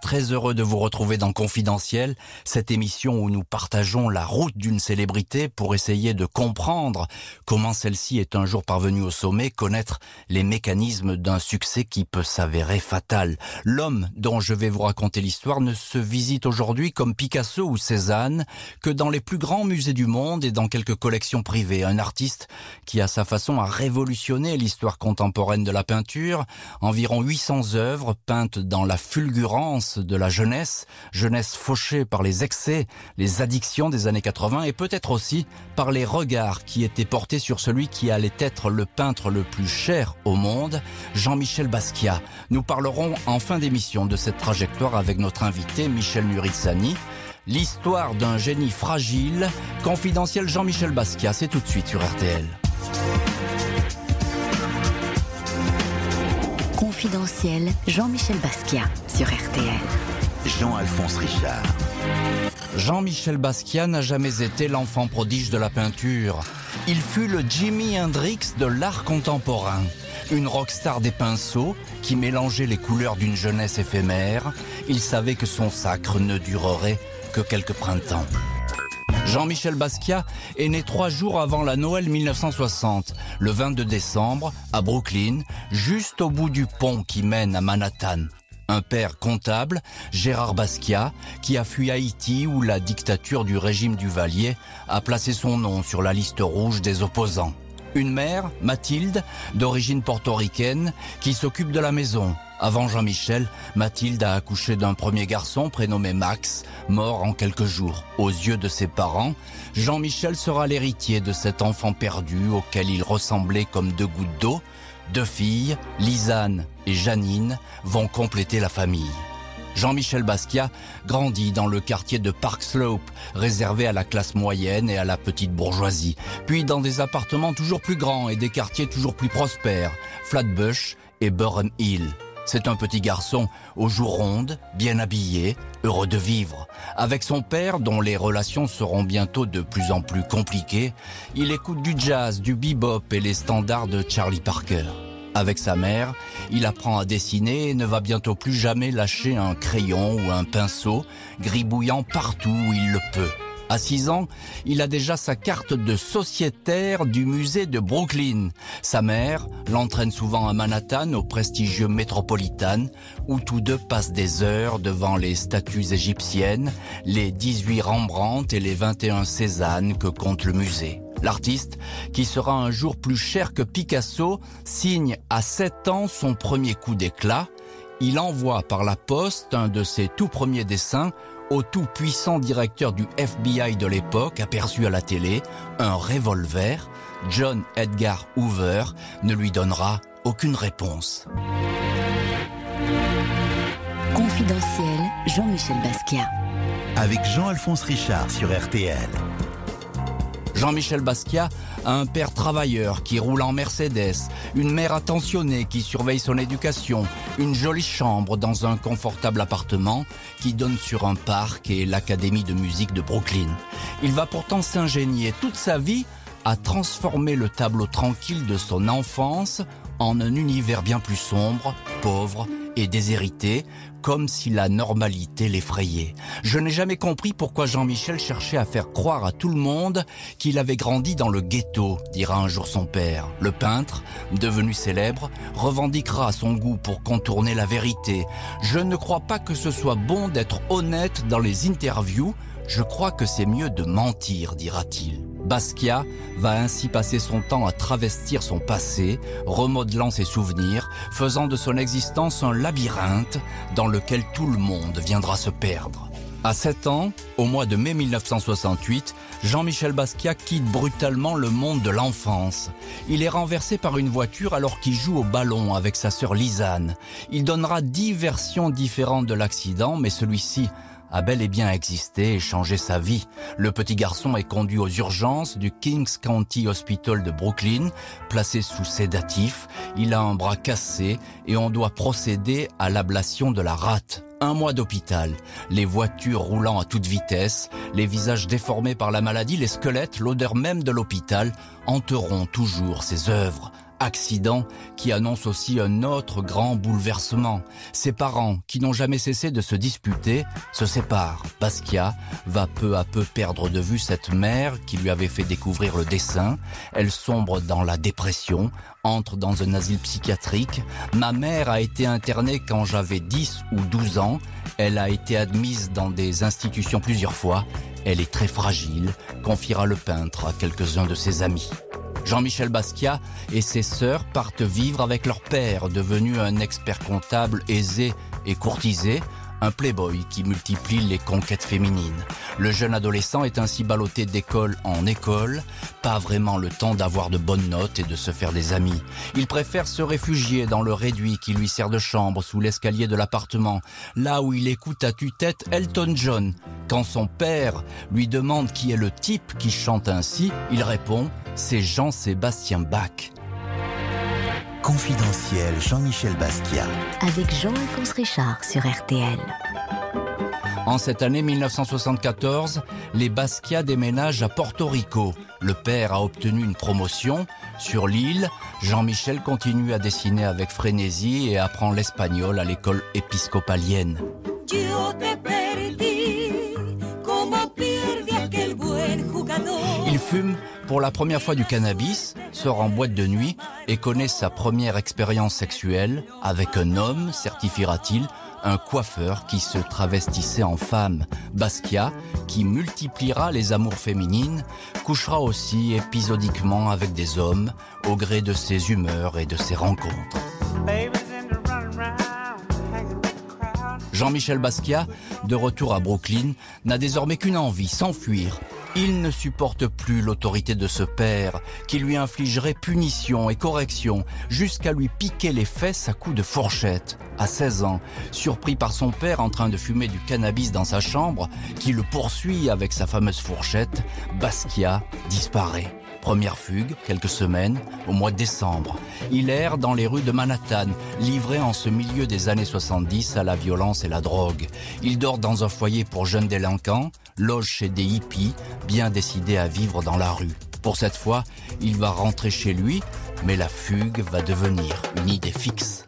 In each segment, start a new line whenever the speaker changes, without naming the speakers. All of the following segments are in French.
très heureux de vous retrouver dans Confidentiel, cette émission où nous partageons la route d'une célébrité pour essayer de comprendre comment celle-ci est un jour parvenue au sommet, connaître les mécanismes d'un succès qui peut s'avérer fatal. L'homme dont je vais vous raconter l'histoire ne se visite aujourd'hui comme Picasso ou Cézanne que dans les plus grands musées du monde et dans quelques collections privées. Un artiste qui à sa façon a révolutionné l'histoire contemporaine de la peinture, environ 800 œuvres peintes dans la fulgurance de la jeunesse, jeunesse fauchée par les excès, les addictions des années 80 et peut-être aussi par les regards qui étaient portés sur celui qui allait être le peintre le plus cher au monde, Jean-Michel Basquiat. Nous parlerons en fin d'émission de cette trajectoire avec notre invité Michel Nuritsani. L'histoire d'un génie fragile, confidentiel Jean-Michel Basquiat, c'est tout de suite sur RTL.
confidentiel Jean-Michel Basquiat sur RTL.
Jean-Alphonse Richard.
Jean-Michel Basquiat n'a jamais été l'enfant prodige de la peinture. Il fut le Jimi Hendrix de l'art contemporain. Une rockstar des pinceaux qui mélangeait les couleurs d'une jeunesse éphémère. Il savait que son sacre ne durerait que quelques printemps. Jean-Michel Basquiat est né trois jours avant la Noël 1960, le 22 décembre, à Brooklyn, juste au bout du pont qui mène à Manhattan. Un père comptable, Gérard Basquiat, qui a fui Haïti où la dictature du régime du Valier a placé son nom sur la liste rouge des opposants. Une mère, Mathilde, d'origine portoricaine, qui s'occupe de la maison. Avant Jean-Michel, Mathilde a accouché d'un premier garçon prénommé Max, mort en quelques jours. Aux yeux de ses parents, Jean-Michel sera l'héritier de cet enfant perdu auquel il ressemblait comme deux gouttes d'eau. Deux filles, Lisanne et Janine, vont compléter la famille. Jean-Michel Basquiat grandit dans le quartier de Park Slope, réservé à la classe moyenne et à la petite bourgeoisie, puis dans des appartements toujours plus grands et des quartiers toujours plus prospères, Flatbush et Burham Hill. C'est un petit garçon aux joues rondes, bien habillé, heureux de vivre. Avec son père, dont les relations seront bientôt de plus en plus compliquées, il écoute du jazz, du bebop et les standards de Charlie Parker. Avec sa mère, il apprend à dessiner et ne va bientôt plus jamais lâcher un crayon ou un pinceau, gribouillant partout où il le peut. À 6 ans, il a déjà sa carte de sociétaire du musée de Brooklyn. Sa mère l'entraîne souvent à Manhattan, au prestigieux Metropolitan, où tous deux passent des heures devant les statues égyptiennes, les 18 Rembrandt et les 21 Cézanne que compte le musée. L'artiste, qui sera un jour plus cher que Picasso, signe à 7 ans son premier coup d'éclat. Il envoie par la poste un de ses tout premiers dessins au tout puissant directeur du FBI de l'époque, aperçu à la télé, un revolver. John Edgar Hoover ne lui donnera aucune réponse.
Confidentiel Jean-Michel Basquiat.
Avec Jean-Alphonse Richard sur RTL.
Jean-Michel Basquiat a un père travailleur qui roule en Mercedes, une mère attentionnée qui surveille son éducation, une jolie chambre dans un confortable appartement qui donne sur un parc et l'académie de musique de Brooklyn. Il va pourtant s'ingénier toute sa vie à transformer le tableau tranquille de son enfance en un univers bien plus sombre, pauvre et déshérité, comme si la normalité l'effrayait. Je n'ai jamais compris pourquoi Jean-Michel cherchait à faire croire à tout le monde qu'il avait grandi dans le ghetto, dira un jour son père. Le peintre, devenu célèbre, revendiquera son goût pour contourner la vérité. Je ne crois pas que ce soit bon d'être honnête dans les interviews, je crois que c'est mieux de mentir, dira-t-il. Basquiat va ainsi passer son temps à travestir son passé, remodelant ses souvenirs, faisant de son existence un labyrinthe dans lequel tout le monde viendra se perdre. À 7 ans, au mois de mai 1968, Jean-Michel Basquiat quitte brutalement le monde de l'enfance. Il est renversé par une voiture alors qu'il joue au ballon avec sa sœur Lisanne. Il donnera dix versions différentes de l'accident, mais celui-ci a bel et bien existé et changé sa vie. Le petit garçon est conduit aux urgences du Kings County Hospital de Brooklyn, placé sous sédatif. Il a un bras cassé et on doit procéder à l'ablation de la rate. Un mois d'hôpital, les voitures roulant à toute vitesse, les visages déformés par la maladie, les squelettes, l'odeur même de l'hôpital hanteront toujours ses œuvres. Accident qui annonce aussi un autre grand bouleversement. Ses parents, qui n'ont jamais cessé de se disputer, se séparent. Basquiat va peu à peu perdre de vue cette mère qui lui avait fait découvrir le dessin. Elle sombre dans la dépression, entre dans un asile psychiatrique. Ma mère a été internée quand j'avais 10 ou 12 ans. Elle a été admise dans des institutions plusieurs fois. Elle est très fragile, confiera le peintre à quelques-uns de ses amis. Jean-Michel Basquiat et ses sœurs partent vivre avec leur père, devenu un expert comptable aisé et courtisé, un playboy qui multiplie les conquêtes féminines. Le jeune adolescent est ainsi ballotté d'école en école, pas vraiment le temps d'avoir de bonnes notes et de se faire des amis. Il préfère se réfugier dans le réduit qui lui sert de chambre sous l'escalier de l'appartement, là où il écoute à tue-tête Elton John. Quand son père lui demande qui est le type qui chante ainsi, il répond c'est Jean-Sébastien Bach.
Confidentiel Jean-Michel Basquiat.
Avec Jean-Alphonse Richard sur RTL.
En cette année 1974, les Basquiat déménagent à Porto Rico. Le père a obtenu une promotion. Sur l'île, Jean-Michel continue à dessiner avec frénésie et apprend l'espagnol à l'école épiscopalienne. Il fume pour la première fois du cannabis, sort en boîte de nuit et connaît sa première expérience sexuelle avec un homme, certifiera-t-il, un coiffeur qui se travestissait en femme, Basquiat, qui multipliera les amours féminines, couchera aussi épisodiquement avec des hommes au gré de ses humeurs et de ses rencontres. Jean-Michel Basquiat, de retour à Brooklyn, n'a désormais qu'une envie, s'enfuir. Il ne supporte plus l'autorité de ce père, qui lui infligerait punition et correction, jusqu'à lui piquer les fesses à coups de fourchette. À 16 ans, surpris par son père en train de fumer du cannabis dans sa chambre, qui le poursuit avec sa fameuse fourchette, Basquiat disparaît. Première fugue, quelques semaines, au mois de décembre. Il erre dans les rues de Manhattan, livré en ce milieu des années 70 à la violence et la drogue. Il dort dans un foyer pour jeunes délinquants, loge chez des hippies, bien décidés à vivre dans la rue. Pour cette fois, il va rentrer chez lui, mais la fugue va devenir une idée fixe.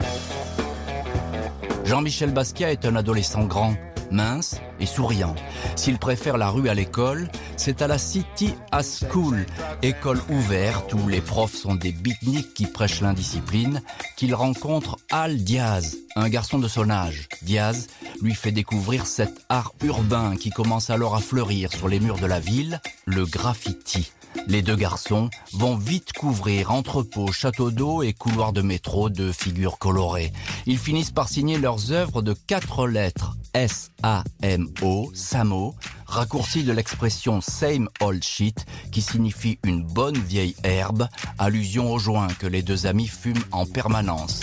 Jean-Michel Basquiat est un adolescent grand, mince et souriant. S'il préfère la rue à l'école, c'est à la City à School, école ouverte où les profs sont des beatniks qui prêchent l'indiscipline, qu'il rencontre Al Diaz, un garçon de son âge. Diaz lui fait découvrir cet art urbain qui commence alors à fleurir sur les murs de la ville, le graffiti. Les deux garçons vont vite couvrir entrepôts, châteaux d'eau et couloirs de métro de figures colorées. Ils finissent par signer leurs œuvres de quatre lettres. S-A-M-O, Samo, raccourci de l'expression same old shit, qui signifie une bonne vieille herbe, allusion au joint que les deux amis fument en permanence.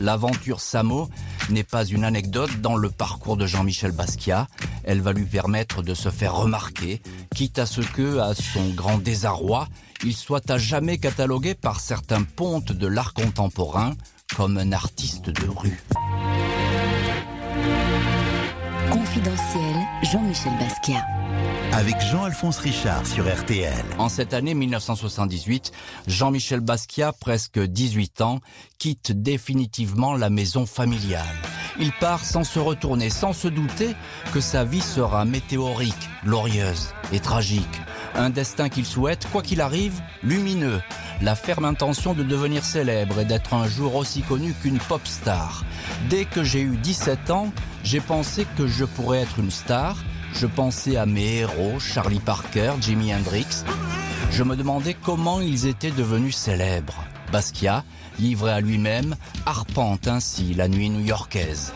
L'aventure Samo n'est pas une anecdote dans le parcours de Jean-Michel Basquiat. Elle va lui permettre de se faire remarquer, quitte à ce que, à son grand désarroi, il soit à jamais catalogué par certains pontes de l'art contemporain comme un artiste de rue.
Confidentiel, Jean-Michel Basquiat.
Avec Jean-Alphonse Richard sur RTL.
En cette année 1978, Jean-Michel Basquiat, presque 18 ans, quitte définitivement la maison familiale. Il part sans se retourner, sans se douter que sa vie sera météorique, glorieuse et tragique. Un destin qu'il souhaite, quoi qu'il arrive, lumineux. La ferme intention de devenir célèbre et d'être un jour aussi connu qu'une pop star. Dès que j'ai eu 17 ans, j'ai pensé que je pourrais être une star. Je pensais à mes héros, Charlie Parker, Jimi Hendrix. Je me demandais comment ils étaient devenus célèbres. Basquiat, livré à lui-même, arpente ainsi la nuit new-yorkaise.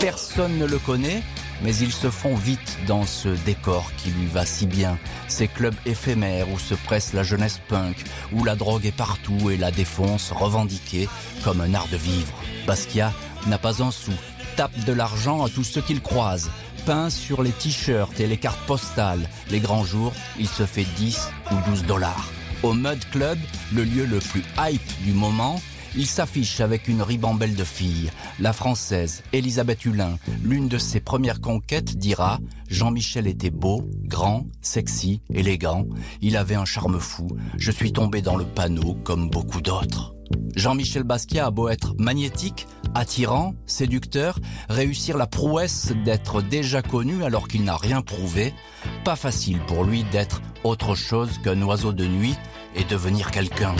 Personne ne le connaît, mais ils se font vite dans ce décor qui lui va si bien. Ces clubs éphémères où se presse la jeunesse punk, où la drogue est partout et la défonce revendiquée comme un art de vivre. Basquiat n'a pas un sou, tape de l'argent à tous ceux qu'il croise, peint sur les t-shirts et les cartes postales. Les grands jours, il se fait 10 ou 12 dollars. Au Mud Club, le lieu le plus hype du moment, il s'affiche avec une ribambelle de filles. La française, Elisabeth Hulin, l'une de ses premières conquêtes, dira Jean-Michel était beau, grand, sexy, élégant. Il avait un charme fou. Je suis tombé dans le panneau comme beaucoup d'autres. Jean-Michel Basquiat a beau être magnétique, attirant, séducteur, réussir la prouesse d'être déjà connu alors qu'il n'a rien prouvé, pas facile pour lui d'être autre chose qu'un oiseau de nuit et devenir quelqu'un.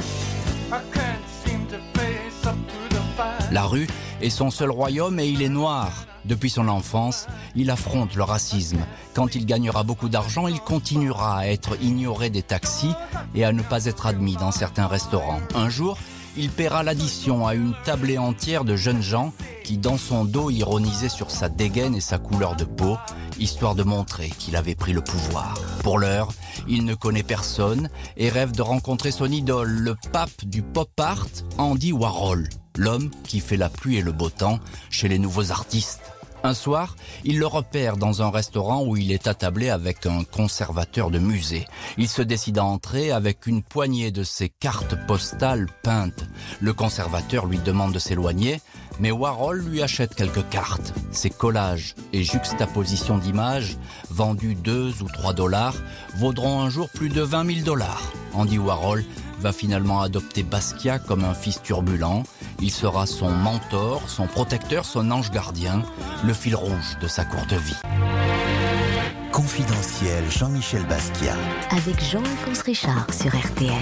La rue est son seul royaume et il est noir. Depuis son enfance, il affronte le racisme. Quand il gagnera beaucoup d'argent, il continuera à être ignoré des taxis et à ne pas être admis dans certains restaurants. Un jour, il paiera l'addition à une tablée entière de jeunes gens qui, dans son dos, ironisaient sur sa dégaine et sa couleur de peau, histoire de montrer qu'il avait pris le pouvoir. Pour l'heure, il ne connaît personne et rêve de rencontrer son idole, le pape du pop art, Andy Warhol, l'homme qui fait la pluie et le beau temps chez les nouveaux artistes. Un soir, il le repère dans un restaurant où il est attablé avec un conservateur de musée. Il se décide à entrer avec une poignée de ses cartes postales peintes. Le conservateur lui demande de s'éloigner, mais Warhol lui achète quelques cartes. Ses collages et juxtapositions d'images, vendus 2 ou 3 dollars, vaudront un jour plus de 20 000 dollars. Andy Warhol va finalement adopter Basquiat comme un fils turbulent. Il sera son mentor, son protecteur, son ange gardien, le fil rouge de sa courte vie.
Confidentiel Jean-Michel Basquiat.
Avec Jean-Alphonse Richard sur RTL.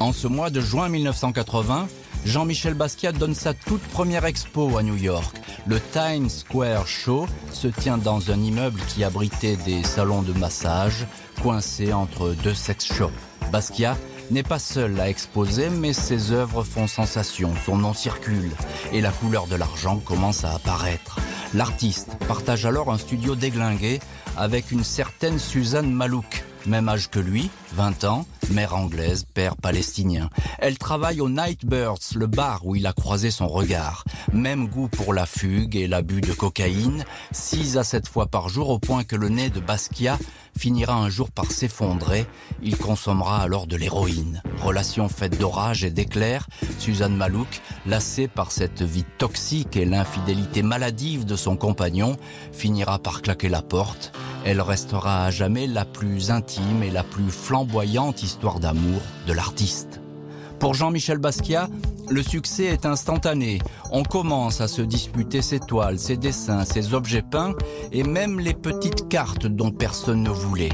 En ce mois de juin 1980, Jean-Michel Basquiat donne sa toute première expo à New York. Le Times Square Show se tient dans un immeuble qui abritait des salons de massage coincés entre deux sex shops. Basquiat n'est pas seul à exposer, mais ses œuvres font sensation, son nom circule et la couleur de l'argent commence à apparaître. L'artiste partage alors un studio déglingué avec une certaine Suzanne Malouk, même âge que lui, 20 ans, mère anglaise, père palestinien. Elle travaille au Nightbirds, le bar où il a croisé son regard. Même goût pour la fugue et l'abus de cocaïne, 6 à 7 fois par jour au point que le nez de Basquiat finira un jour par s'effondrer. Il consommera alors de l'héroïne. Relation faite d'orage et d'éclairs, Suzanne Malouk, lassée par cette vie toxique et l'infidélité maladive de son compagnon, finira par claquer la porte. Elle restera à jamais la plus intime et la plus histoire d'amour de l'artiste. Pour Jean-Michel Basquiat, le succès est instantané. On commence à se disputer ses toiles, ses dessins, ses objets peints et même les petites cartes dont personne ne voulait.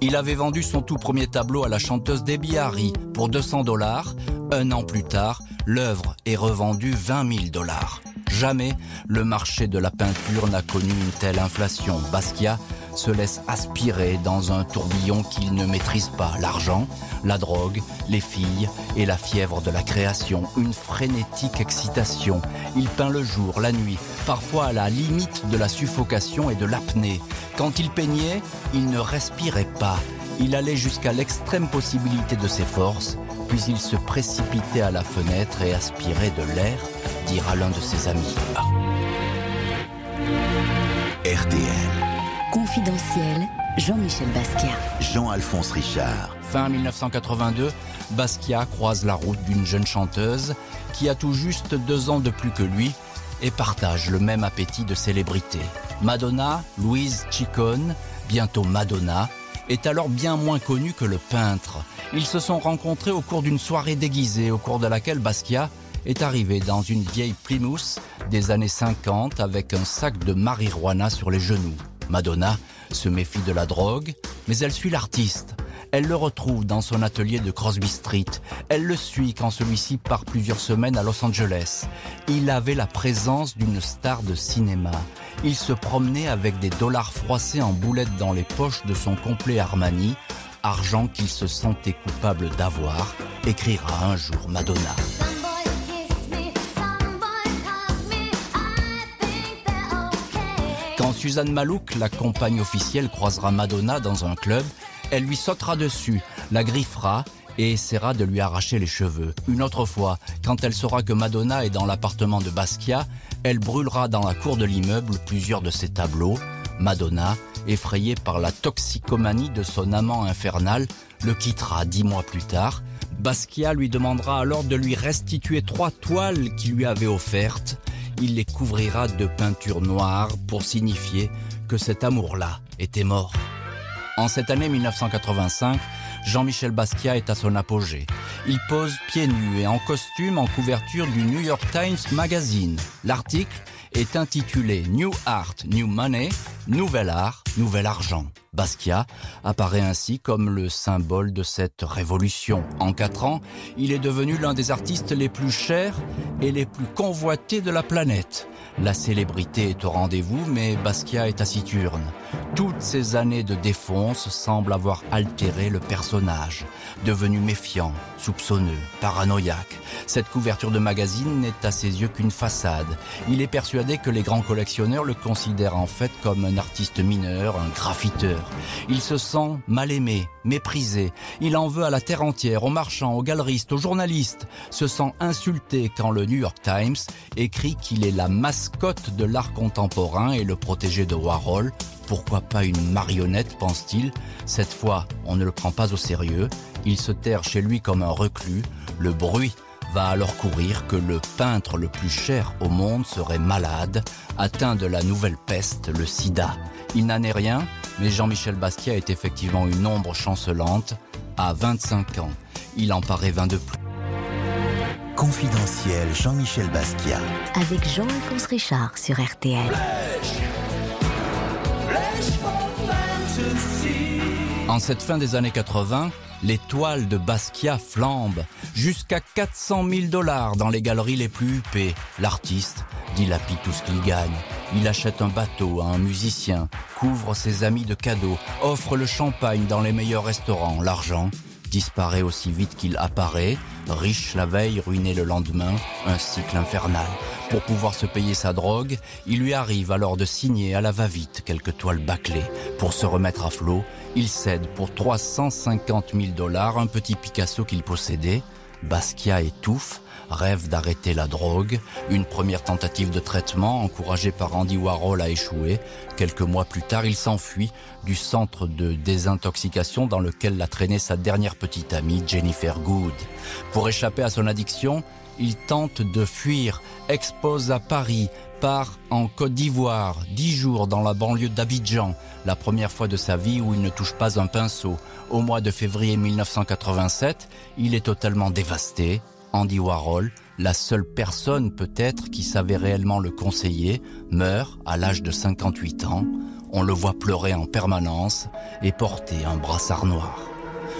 Il avait vendu son tout premier tableau à la chanteuse Debbie Harry pour 200 dollars. Un an plus tard, l'œuvre est revendue 20 000 dollars. Jamais le marché de la peinture n'a connu une telle inflation. Basquiat se laisse aspirer dans un tourbillon qu'il ne maîtrise pas. L'argent, la drogue, les filles et la fièvre de la création. Une frénétique excitation. Il peint le jour, la nuit, parfois à la limite de la suffocation et de l'apnée. Quand il peignait, il ne respirait pas. Il allait jusqu'à l'extrême possibilité de ses forces, puis il se précipitait à la fenêtre et aspirait de l'air, dira l'un de ses amis.
RTL.
Confidentiel, Jean-Michel Basquiat.
Jean-Alphonse Richard.
Fin 1982, Basquiat croise la route d'une jeune chanteuse qui a tout juste deux ans de plus que lui et partage le même appétit de célébrité. Madonna, Louise Ciccone, bientôt Madonna, est alors bien moins connue que le peintre. Ils se sont rencontrés au cours d'une soirée déguisée au cours de laquelle Basquiat est arrivé dans une vieille Plymouth des années 50 avec un sac de marijuana sur les genoux. Madonna se méfie de la drogue, mais elle suit l'artiste. Elle le retrouve dans son atelier de Crosby Street. Elle le suit quand celui-ci part plusieurs semaines à Los Angeles. Il avait la présence d'une star de cinéma. Il se promenait avec des dollars froissés en boulettes dans les poches de son complet Armani, argent qu'il se sentait coupable d'avoir, écrira un jour Madonna. Suzanne Malouk, la compagne officielle, croisera Madonna dans un club, elle lui sautera dessus, la griffera et essaiera de lui arracher les cheveux. Une autre fois, quand elle saura que Madonna est dans l'appartement de Basquiat, elle brûlera dans la cour de l'immeuble plusieurs de ses tableaux. Madonna, effrayée par la toxicomanie de son amant infernal, le quittera dix mois plus tard. Basquiat lui demandera alors de lui restituer trois toiles qu'il lui avait offertes. Il les couvrira de peinture noire pour signifier que cet amour-là était mort. En cette année 1985, Jean-Michel Basquiat est à son apogée. Il pose pieds nus et en costume en couverture du New York Times Magazine. L'article est intitulé New Art, New Money, Nouvel Art, Nouvel Argent. Basquiat apparaît ainsi comme le symbole de cette révolution. En quatre ans, il est devenu l'un des artistes les plus chers et les plus convoités de la planète. La célébrité est au rendez-vous, mais Basquiat est taciturne. Toutes ces années de défonce semblent avoir altéré le personnage, devenu méfiant, soupçonneux, paranoïaque. Cette couverture de magazine n'est à ses yeux qu'une façade. Il est persuadé que les grands collectionneurs le considèrent en fait comme un artiste mineur, un graffiteur. Il se sent mal aimé, méprisé. Il en veut à la terre entière, aux marchands, aux galeristes, aux journalistes. Se sent insulté quand le New York Times écrit qu'il est la mascotte de l'art contemporain et le protégé de Warhol. Pourquoi pas une marionnette, pense-t-il Cette fois, on ne le prend pas au sérieux. Il se terre chez lui comme un reclus. Le bruit va alors courir que le peintre le plus cher au monde serait malade, atteint de la nouvelle peste, le sida. Il n'en est rien, mais Jean-Michel Basquiat est effectivement une ombre chancelante. À 25 ans, il en paraît 20 de plus.
Confidentiel Jean-Michel Basquiat.
Avec Jean-Alphonse Richard sur RTL.
En cette fin des années 80, les toiles de Basquiat flambent jusqu'à 400 000 dollars dans les galeries les plus huppées. L'artiste dilapide tout ce qu'il gagne. Il achète un bateau à un musicien, couvre ses amis de cadeaux, offre le champagne dans les meilleurs restaurants. L'argent disparaît aussi vite qu'il apparaît, riche la veille, ruiné le lendemain, un cycle infernal. Pour pouvoir se payer sa drogue, il lui arrive alors de signer à la va-vite quelques toiles bâclées. Pour se remettre à flot, il cède pour 350 000 dollars un petit Picasso qu'il possédait. Basquiat étouffe, rêve d'arrêter la drogue. Une première tentative de traitement, encouragée par Andy Warhol, a échoué. Quelques mois plus tard, il s'enfuit du centre de désintoxication dans lequel l'a traîné sa dernière petite amie, Jennifer Good. Pour échapper à son addiction, il tente de fuir, expose à Paris, part en Côte d'Ivoire, dix jours dans la banlieue d'Abidjan, la première fois de sa vie où il ne touche pas un pinceau. Au mois de février 1987, il est totalement dévasté. Andy Warhol, la seule personne peut-être qui savait réellement le conseiller, meurt à l'âge de 58 ans. On le voit pleurer en permanence et porter un brassard noir.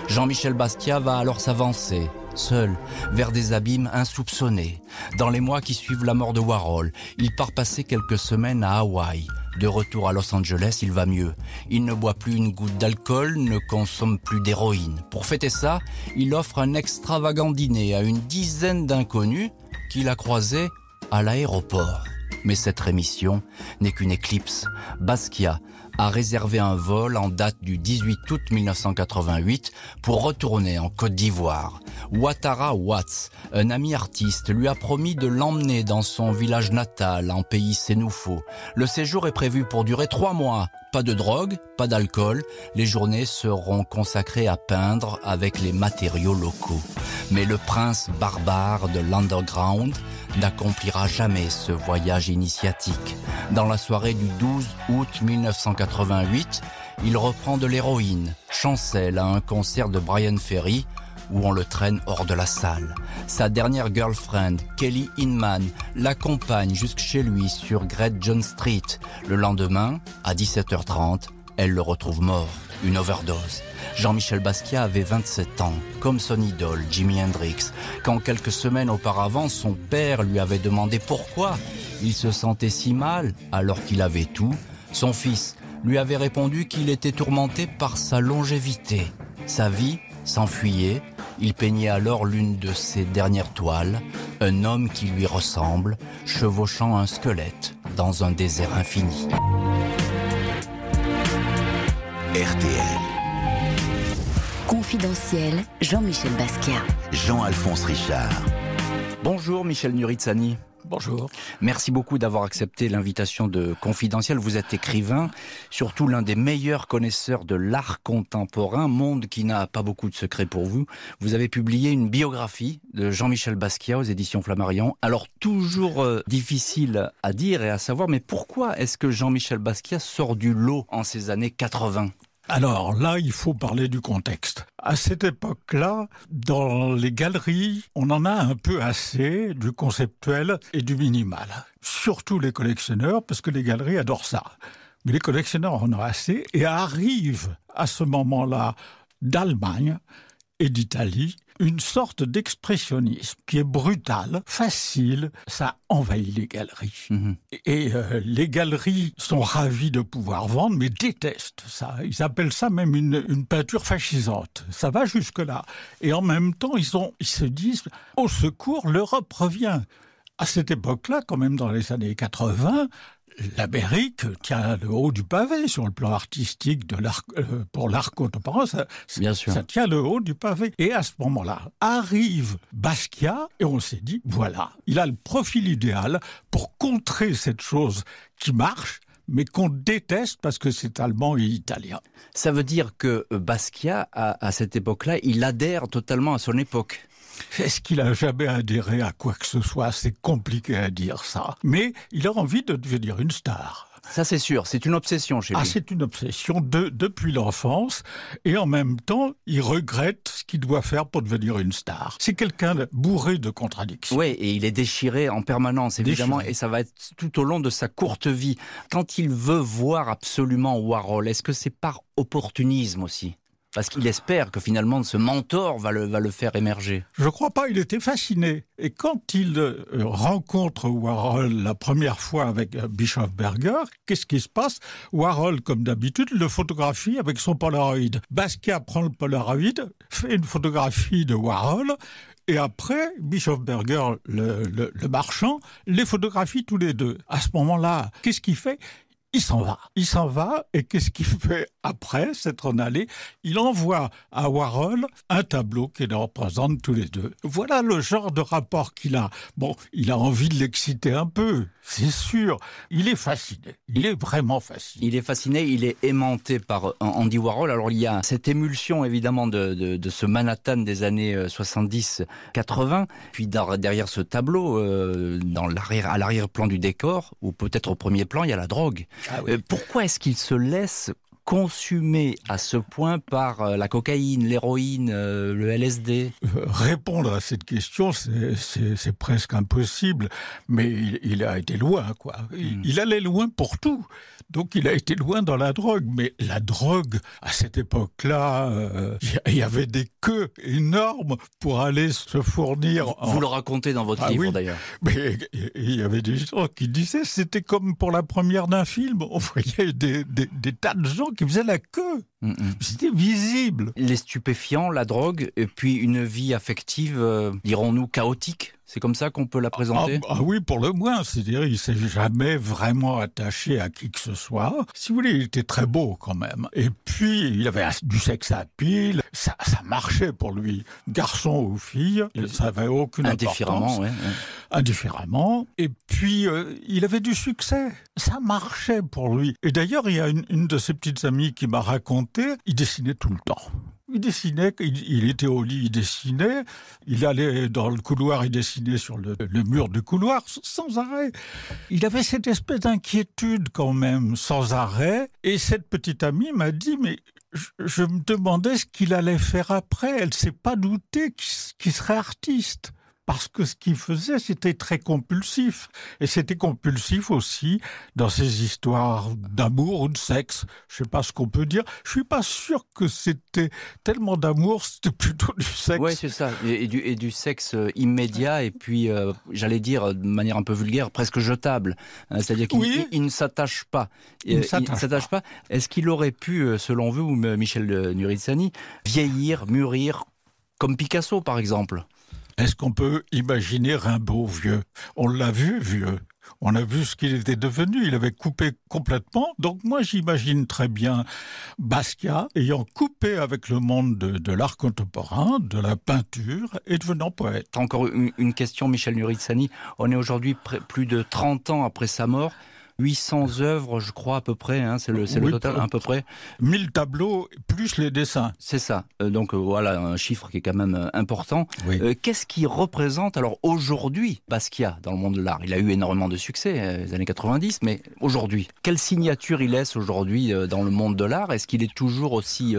Jean-Michel Basquiat va alors s'avancer, seul, vers des abîmes insoupçonnés. Dans les mois qui suivent la mort de Warhol, il part passer quelques semaines à Hawaï. De retour à Los Angeles, il va mieux. Il ne boit plus une goutte d'alcool, ne consomme plus d'héroïne. Pour fêter ça, il offre un extravagant dîner à une dizaine d'inconnus qu'il a croisés à l'aéroport. Mais cette rémission n'est qu'une éclipse. Basquiat a réservé un vol en date du 18 août 1988 pour retourner en Côte d'Ivoire. Ouattara Watts, un ami artiste, lui a promis de l'emmener dans son village natal, en pays sénoufo. Le séjour est prévu pour durer trois mois. Pas de drogue, pas d'alcool. Les journées seront consacrées à peindre avec les matériaux locaux. Mais le prince barbare de l'underground n'accomplira jamais ce voyage initiatique. Dans la soirée du 12 août 1988, il reprend de l'héroïne, chancelle à un concert de Brian Ferry, où on le traîne hors de la salle. Sa dernière girlfriend, Kelly Inman, l'accompagne jusque chez lui sur Great John Street. Le lendemain, à 17h30, elle le retrouve mort, une overdose. Jean-Michel Basquiat avait 27 ans, comme son idole Jimi Hendrix, quand quelques semaines auparavant son père lui avait demandé pourquoi il se sentait si mal alors qu'il avait tout. Son fils lui avait répondu qu'il était tourmenté par sa longévité. Sa vie s'enfuyait, il peignait alors l'une de ses dernières toiles, un homme qui lui ressemble, chevauchant un squelette dans un désert infini.
RTL.
Confidentiel Jean-Michel Basquiat.
Jean-Alphonse Richard.
Bonjour Michel Nuritsani.
Bonjour.
Merci beaucoup d'avoir accepté l'invitation de Confidentiel. Vous êtes écrivain, surtout l'un des meilleurs connaisseurs de l'art contemporain, monde qui n'a pas beaucoup de secrets pour vous. Vous avez publié une biographie de Jean-Michel Basquiat aux éditions Flammarion. Alors toujours euh, difficile à dire et à savoir, mais pourquoi est-ce que Jean-Michel Basquiat sort du lot en ces années 80
alors là, il faut parler du contexte. À cette époque-là, dans les galeries, on en a un peu assez du conceptuel et du minimal. Surtout les collectionneurs, parce que les galeries adorent ça. Mais les collectionneurs en ont assez et arrivent à ce moment-là d'Allemagne et d'Italie une sorte d'expressionnisme qui est brutal, facile, ça envahit les galeries. Mhm. Et euh, les galeries sont ravis de pouvoir vendre, mais détestent ça. Ils appellent ça même une, une peinture fascisante. Ça va jusque-là. Et en même temps, ils, ont, ils se disent, au secours, l'Europe revient. À cette époque-là, quand même dans les années 80, l'Amérique tient le haut du pavé sur le plan artistique de l'art, euh, pour l'art contemporain. Ça, Bien sûr. ça tient le haut du pavé. Et à ce moment-là, arrive Basquiat et on s'est dit, voilà, il a le profil idéal pour contrer cette chose qui marche mais qu'on déteste parce que c'est allemand et italien.
Ça veut dire que Basquiat, à cette époque-là, il adhère totalement à son époque.
Est-ce qu'il a jamais adhéré à quoi que ce soit? C'est compliqué à dire ça. Mais il a envie de devenir une star.
Ça c'est sûr, c'est une obsession chez
ah,
lui.
Ah, c'est une obsession de, depuis l'enfance et en même temps, il regrette ce qu'il doit faire pour devenir une star. C'est quelqu'un bourré de contradictions.
Oui, et il est déchiré en permanence évidemment et ça va être tout au long de sa courte vie. Quand il veut voir absolument Warhol, est-ce que c'est par opportunisme aussi? Parce qu'il espère que finalement ce mentor va le, faire émerger.
Je crois pas, il était fasciné. Et quand il euh, rencontre Warhol la première fois avec euh, Bischofberger, qu'est-ce qui se passe? Warhol, comme d'habitude, le photographie avec son Polaroid. Basquiat prend le Polaroid, fait une photographie de Warhol, et après, Bischofberger, le, marchand, les photographie tous les deux. À ce moment-là, qu'est-ce qu'il fait? Il s'en va. Il s'en va et qu'est-ce qu'il fait après s'être en allé? Il envoie à Warhol un tableau qui les représente tous les deux. Voilà le genre de rapport qu'il a. Bon, il a envie de l'exciter un peu, c'est sûr. Il est fasciné. Il est vraiment fasciné.
Il est fasciné, il est aimanté par Andy Warhol. Alors il y a cette émulsion évidemment de, de, de ce Manhattan des années 70-80. Euh, Puis derrière ce tableau, euh, dans l'arrière, à l'arrière-plan du décor, ou peut-être au premier plan, il y a la drogue. Ah euh, pourquoi est-ce qu'il se laisse consumer à ce point par euh, la cocaïne, l'héroïne, euh, le LSD
Répondre à cette question, c'est presque impossible, mais il, a été loin, quoi. Hmm. Il, allait loin pour tout. Donc il a été loin dans la drogue, mais la drogue, à cette époque-là, il y avait des queues énormes pour aller se fournir.
Vous le racontez dans votre ah livre, d'ailleurs.
Mais il y avait des gens qui disaient, c'était comme pour la première d'un film, on voyait des, des, des tas de gens qui faisait la queue. Mm, mm. C'était visible.
Les stupéfiants, la drogue, et puis une vie affective, euh, dirons-nous, chaotique c'est comme ça qu'on peut la présenter
ah, ah, oui, pour le moins. C'est-à-dire, il s'est jamais vraiment attaché à qui que ce soit. Si vous voulez, il était très beau quand même. Et puis, il avait du sexe à pile. Ça, ça marchait pour lui. Garçon ou fille, ça n'avait aucune
Indifféremment,
importance. Indifféremment. Et puis, euh, il avait du succès. Ça marchait pour lui. Et d'ailleurs, il y a une, une de ses petites amies qui m'a raconté, il dessinait tout le temps. Il dessinait, il, était au lit, il dessinait, il allait dans le couloir, il dessinait sur le, mur du couloir sans arrêt. Il avait cette espèce d'inquiétude quand même, sans arrêt. Et cette petite amie m'a dit, mais je, me demandais ce qu'il allait faire après. Elle s'est pas doutée qu'il serait artiste parce que ce qu'il faisait, c'était très compulsif. Et c'était compulsif aussi dans ces histoires d'amour ou de sexe. Je sais pas ce qu'on peut dire. Je suis pas sûr que c'était tellement d'amour, c'était plutôt du sexe.
Oui, c'est ça. Et, du, et, du, sexe euh, immédiat, et puis, euh, j'allais dire de manière un peu vulgaire, presque jetable. Hein, c'est-à-dire qu'il ne s'attache pas. Il ne s'attache pas. Est-ce qu'il aurait pu, euh, selon vous, Michel Nurizani, vieillir, mûrir, comme Picasso, par exemple?
Est-ce qu'on peut imaginer Rimbaud vieux? On l'a vu vieux. On a vu ce qu'il était devenu. Il avait coupé complètement. Donc moi, j'imagine très bien Basquiat ayant coupé avec le monde de, l'art contemporain, de la peinture et devenant poète.
Encore une, une question, Michel Nuritsani. On est aujourd'hui plus de 30 ans après sa mort. 800 œuvres, je crois, à peu près, hein, c'est le, oui, le, total, à peu près.
1000 tableaux, plus les dessins.
C'est ça. Euh, donc euh, voilà, un chiffre qui est quand même euh, important. Oui. Qu'est-ce qui représente, alors aujourd'hui, Basquiat dans le monde de l'art? Il a eu énormément de succès, les années 90, mais aujourd'hui, quelle signature il laisse aujourd'hui dans le monde de l'art? Est-ce qu'il est toujours aussi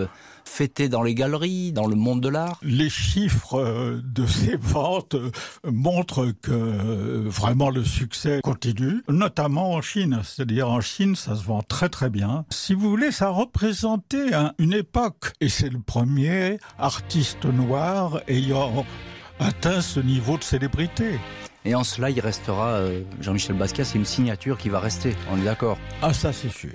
fêté dans les galeries, dans le monde de l'art
Les chiffres de ses ventes montrent que vraiment le succès continue, notamment en Chine. C'est-à-dire en Chine, ça se vend très très bien. Si vous voulez, ça représentait un, une époque. Et c'est le premier artiste noir ayant atteint ce niveau de célébrité.
Et en cela, il restera, euh, Jean-Michel Basquiat, c'est une signature qui va rester, on est d'accord
Ah ça c'est sûr.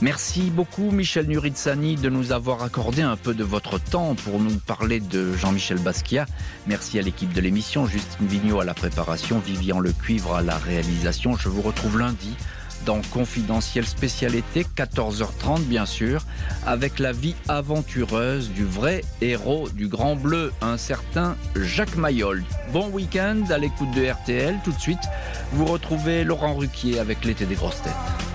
Merci beaucoup Michel Nuritsani de nous avoir accordé un peu de votre temps pour nous parler de Jean-Michel Basquiat. Merci à l'équipe de l'émission, Justine Vignot à la préparation, Vivian Le Cuivre à la réalisation. Je vous retrouve lundi dans Confidentiel spécialité 14h30 bien sûr avec la vie aventureuse du vrai héros du Grand Bleu un certain Jacques Mayol. Bon week-end à l'écoute de RTL tout de suite vous retrouvez Laurent Ruquier avec l'été des grosses têtes